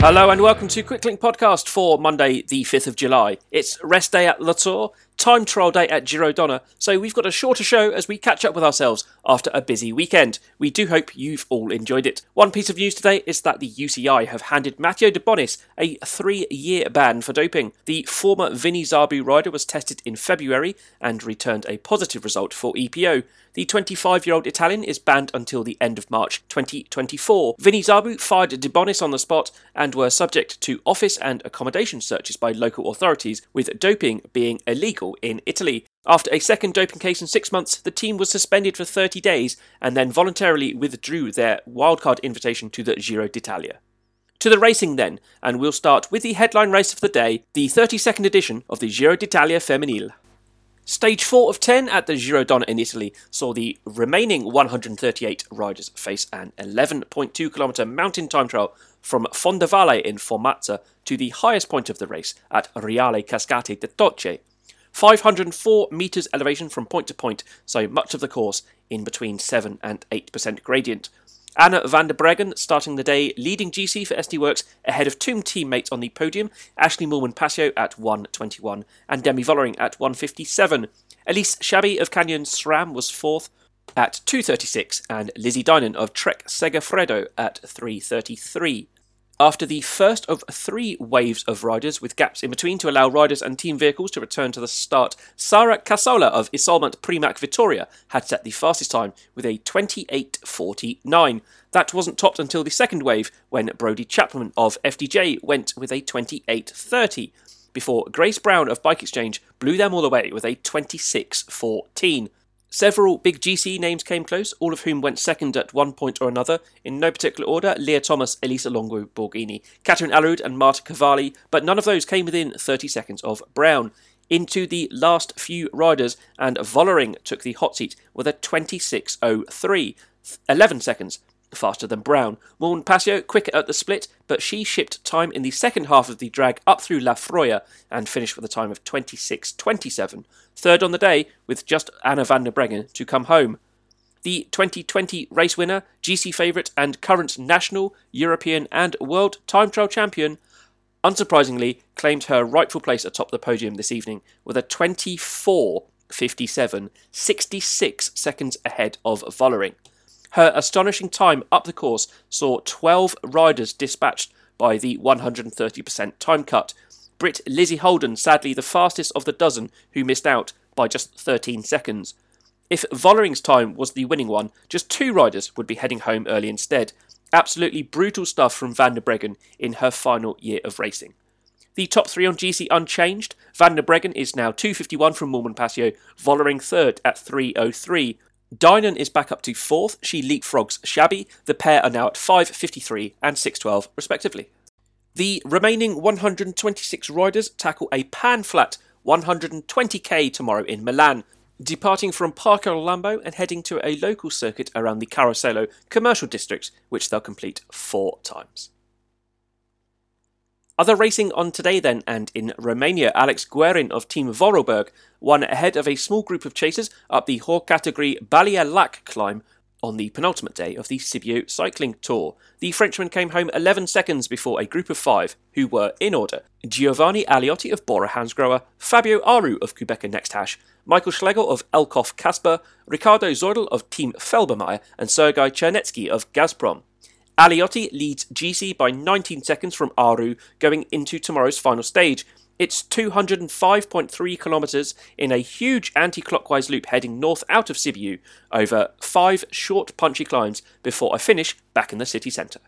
Hello and welcome to Quicklink Podcast for Monday, the 5th of July. It's rest day at Le Tour, time trial day at Giro Donne, so we've got a shorter show as we catch up with ourselves after a busy weekend. We do hope you've all enjoyed it. One piece of news today is that the UCI have handed Matteo De Bonis a three year ban for doping. The former Vini Zabu rider was tested in February and returned a positive result for EPO. The 25 year old Italian is banned until the end of March 2024. Vini Zabu fired De Bonis on the spot and were subject to office and accommodation searches by local authorities, with doping being illegal in Italy. After a second doping case in six months, the team was suspended for 30 days and then voluntarily withdrew their wildcard invitation to the Giro d'Italia. To the racing then, and we'll start with the headline race of the day, the 32nd edition of the Giro d'Italia Femminile. Stage 4 of 10 at the Giro Donne in Italy saw the remaining 138 riders face an 11.2 kilometre mountain time trial from Fondavalle in Formazza to the highest point of the race at Riale Cascate de Toce. 504 metres elevation from point to point, so much of the course in between 7 and 8% gradient. Anna van der Breggen starting the day leading GC for SD Worx ahead of two teammates on the podium, Ashley Moolman-Pasio at 121 and Demi Vollering at 157. Elise Chabbey of Canyon SRAM was fourth at 2.36 and Lizzie Deignan of Trek Segafredo at 3.33. After the first of three waves of riders with gaps in between to allow riders and team vehicles to return to the start, Sara Cassola of Isolmant Premac Vittoria had set the fastest time with a 28.49. That wasn't topped until the second wave when Brodie Chapman of FDJ went with a 28.30 before Grace Brown of Bike Exchange blew them all away with a 26.14. Several big GC names came close, all of whom went second at one point or another, in no particular order Leah Thomas, Elisa Longo Borghini, Katrine Aalerud, and Marta Cavalli, but none of those came within 30 seconds of Brown. Into the last few riders, and Vollering took the hot seat with a 26.03, 11 seconds faster than Brown. Moolman-Pasio quicker at the split, but she shipped time in the second half of the drag up through La Froya and finished with a time of 26.27. Third on the day, with just Anna van der Breggen to come home. The 2020 race winner, GC favourite, and current national, European, and world time trial champion, unsurprisingly claimed her rightful place atop the podium this evening with a 24.57, 66 seconds ahead of Vollering. Her astonishing time up the course saw 12 riders dispatched by the 130% time cut. Brit Lizzie Holden, sadly the fastest of the dozen who missed out by just 13 seconds. If Vollering's time was the winning one, just two riders would be heading home early instead. Absolutely brutal stuff from Van der Breggen in her final year of racing. The top three on GC unchanged. Van der Breggen is now 251 from Moolman-Pasio Vollering third at 303. Deignan is back up to fourth. She leapfrogs Chabbey. The pair are now at 5.53 and 6.12, respectively. The remaining 126 riders tackle a pan flat 120k tomorrow in Milan, departing from Parco Lambro and heading to a local circuit around the Carosello commercial district, which they'll complete four times. Other racing on today then, and in Romania, Alex Guerin of Team Vorarlberg won ahead of a small group of chasers up the Haut category Bâlea Lac climb on the penultimate day of the Sibiu cycling tour. The Frenchman came home 11 seconds before a group of five, who were in order Giovanni Aleotti of Bora Hansgrohe, Fabio Aru of Qhubeka Next Hash, Michael Schlegel of Elkov Kasper, Riccardo Zoidl of Team Felbermayr, and Sergei Chernetsky of Gazprom. Aleotti leads GC by 19 seconds from Aru going into tomorrow's final stage. It's 205.3 kilometres in a huge anti clockwise loop heading north out of Sibiu over five short punchy climbs before a finish back in the city centre.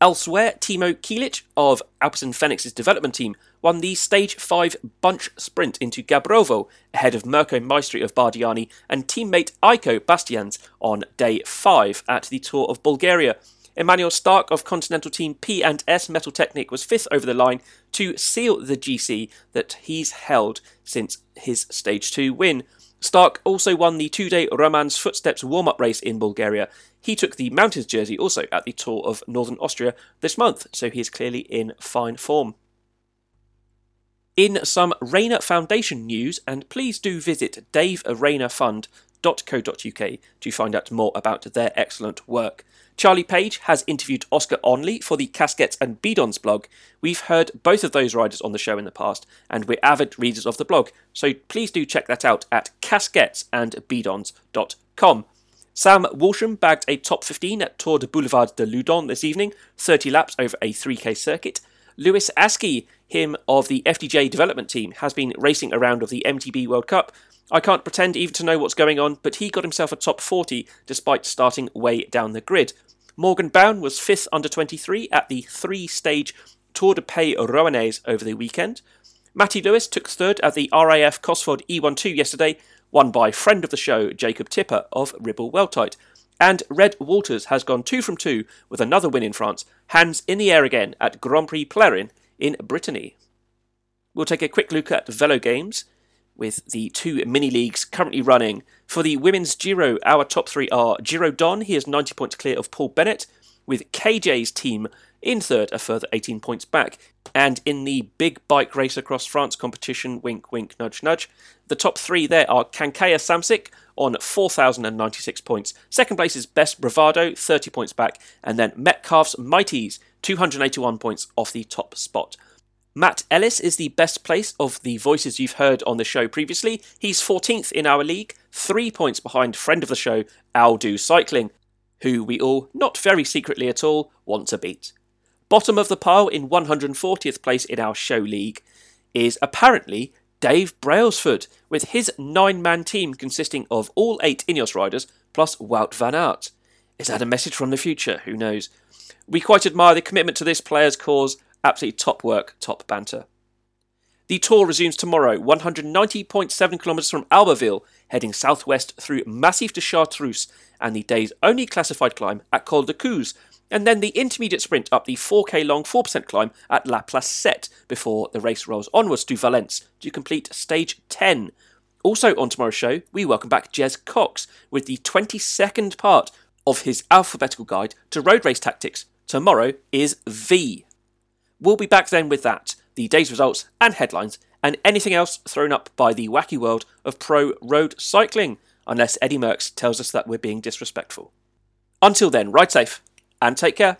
Elsewhere, Timo Kielich of Alpecin Fenix's development team won the Stage 5 bunch sprint into Gabrovo ahead of Mirko Maestri of Bardiani and teammate Ayco Bastiaens on day 5 at the Tour of Bulgaria. Emmanuel Stark of Continental Team P&S Metal Technic was fifth over the line to seal the GC that he's held since his Stage 2 win. Stark also won the two day Roman's Footsteps warm up race in Bulgaria. He took the Mountains jersey also at the Tour of Northern Austria this month, so he is clearly in fine form. In some Rayner Foundation news, and please do visit Dave Rayner Fund www.velogames.co.uk to find out more about their excellent work. Charlie Page has interviewed Oscar Onley for the Casquettes and Bidons blog. We've heard both of those riders on the show in the past, and we're avid readers of the blog, so please do check that out at casquettesandbidons.com. Sam Walsham bagged a top 15 at Tour de Boulevard de Loudun this evening, 30 laps over a 3k circuit. Lewis Askey, him of the FDJ development team, has been racing a round of the MTB World Cup. I can't pretend even to know what's going on, but he got himself a top 40 despite starting way down the grid. Morgan Bown was fifth under 23 at the three stage Tour de Pays Rouennais over the weekend. Matty Lewis took third at the RAF Cosford E12 yesterday, won by friend of the show Jacob Tipper of Ribble Weltite. And Red Walters has gone two from two with another win in France, hands in the air again at Grand Prix Plérin in Brittany. We'll take a quick look at Velo Games with the two mini leagues currently running. For the women's Giro, our top three are Giraudon, he is 90 points clear of Paul Bennett, with KJ's team in third, a further 18 points back. And in the big bike race across France competition, wink, wink, nudge, nudge, the top three there are Kankaya Samsic on 4,096 points. Second place is Best Bravado, 30 points back. And then Metcalf's Mighties, 281 points off the top spot. Matt Ellis is the best place of the voices you've heard on the show previously. He's 14th in our league, three points behind friend of the show, Aldo Cycling, who we all, not very secretly at all, want to beat. Bottom of the pile in 140th place in our show league is apparently Dave Brailsford, with his nine man team consisting of all eight Ineos riders plus Wout van Aert. Is that a message from the future? Who knows? We quite admire the commitment to this player's cause Absolutely top work, top banter. The tour resumes tomorrow, 190.7 kilometres from Albertville, heading southwest through Massif de Chartreuse and the day's only classified climb at Col de Couz, and then the intermediate sprint up the 4k long 4% climb at La Placette before the race rolls onwards to Valence to complete stage 10. Also on tomorrow's show, we welcome back Jez Cox with the 22nd part of his alphabetical guide to road race tactics. Tomorrow is V. We'll be back then with that, the day's results and headlines, and anything else thrown up by the wacky world of pro road cycling, unless Eddy Merckx tells us that we're being disrespectful. Until then, ride safe and take care.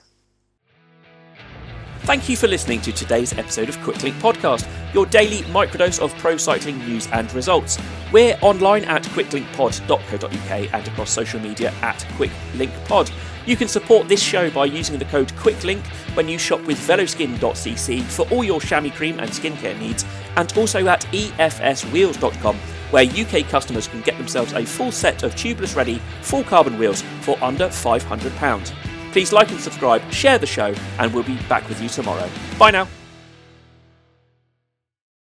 Thank you for listening to today's episode of Quicklink Podcast, your daily microdose of pro cycling news and results. We're online at quicklinkpod.co.uk and across social media at quicklinkpod. You can support this show by using the code QUICKLINK when you shop with veloskin.cc for all your chamois cream and skincare needs, and also at efswheels.com where UK customers can get themselves a full set of tubeless ready, full carbon wheels for under £500. Please like and subscribe, share the show, and we'll be back with you tomorrow. Bye now.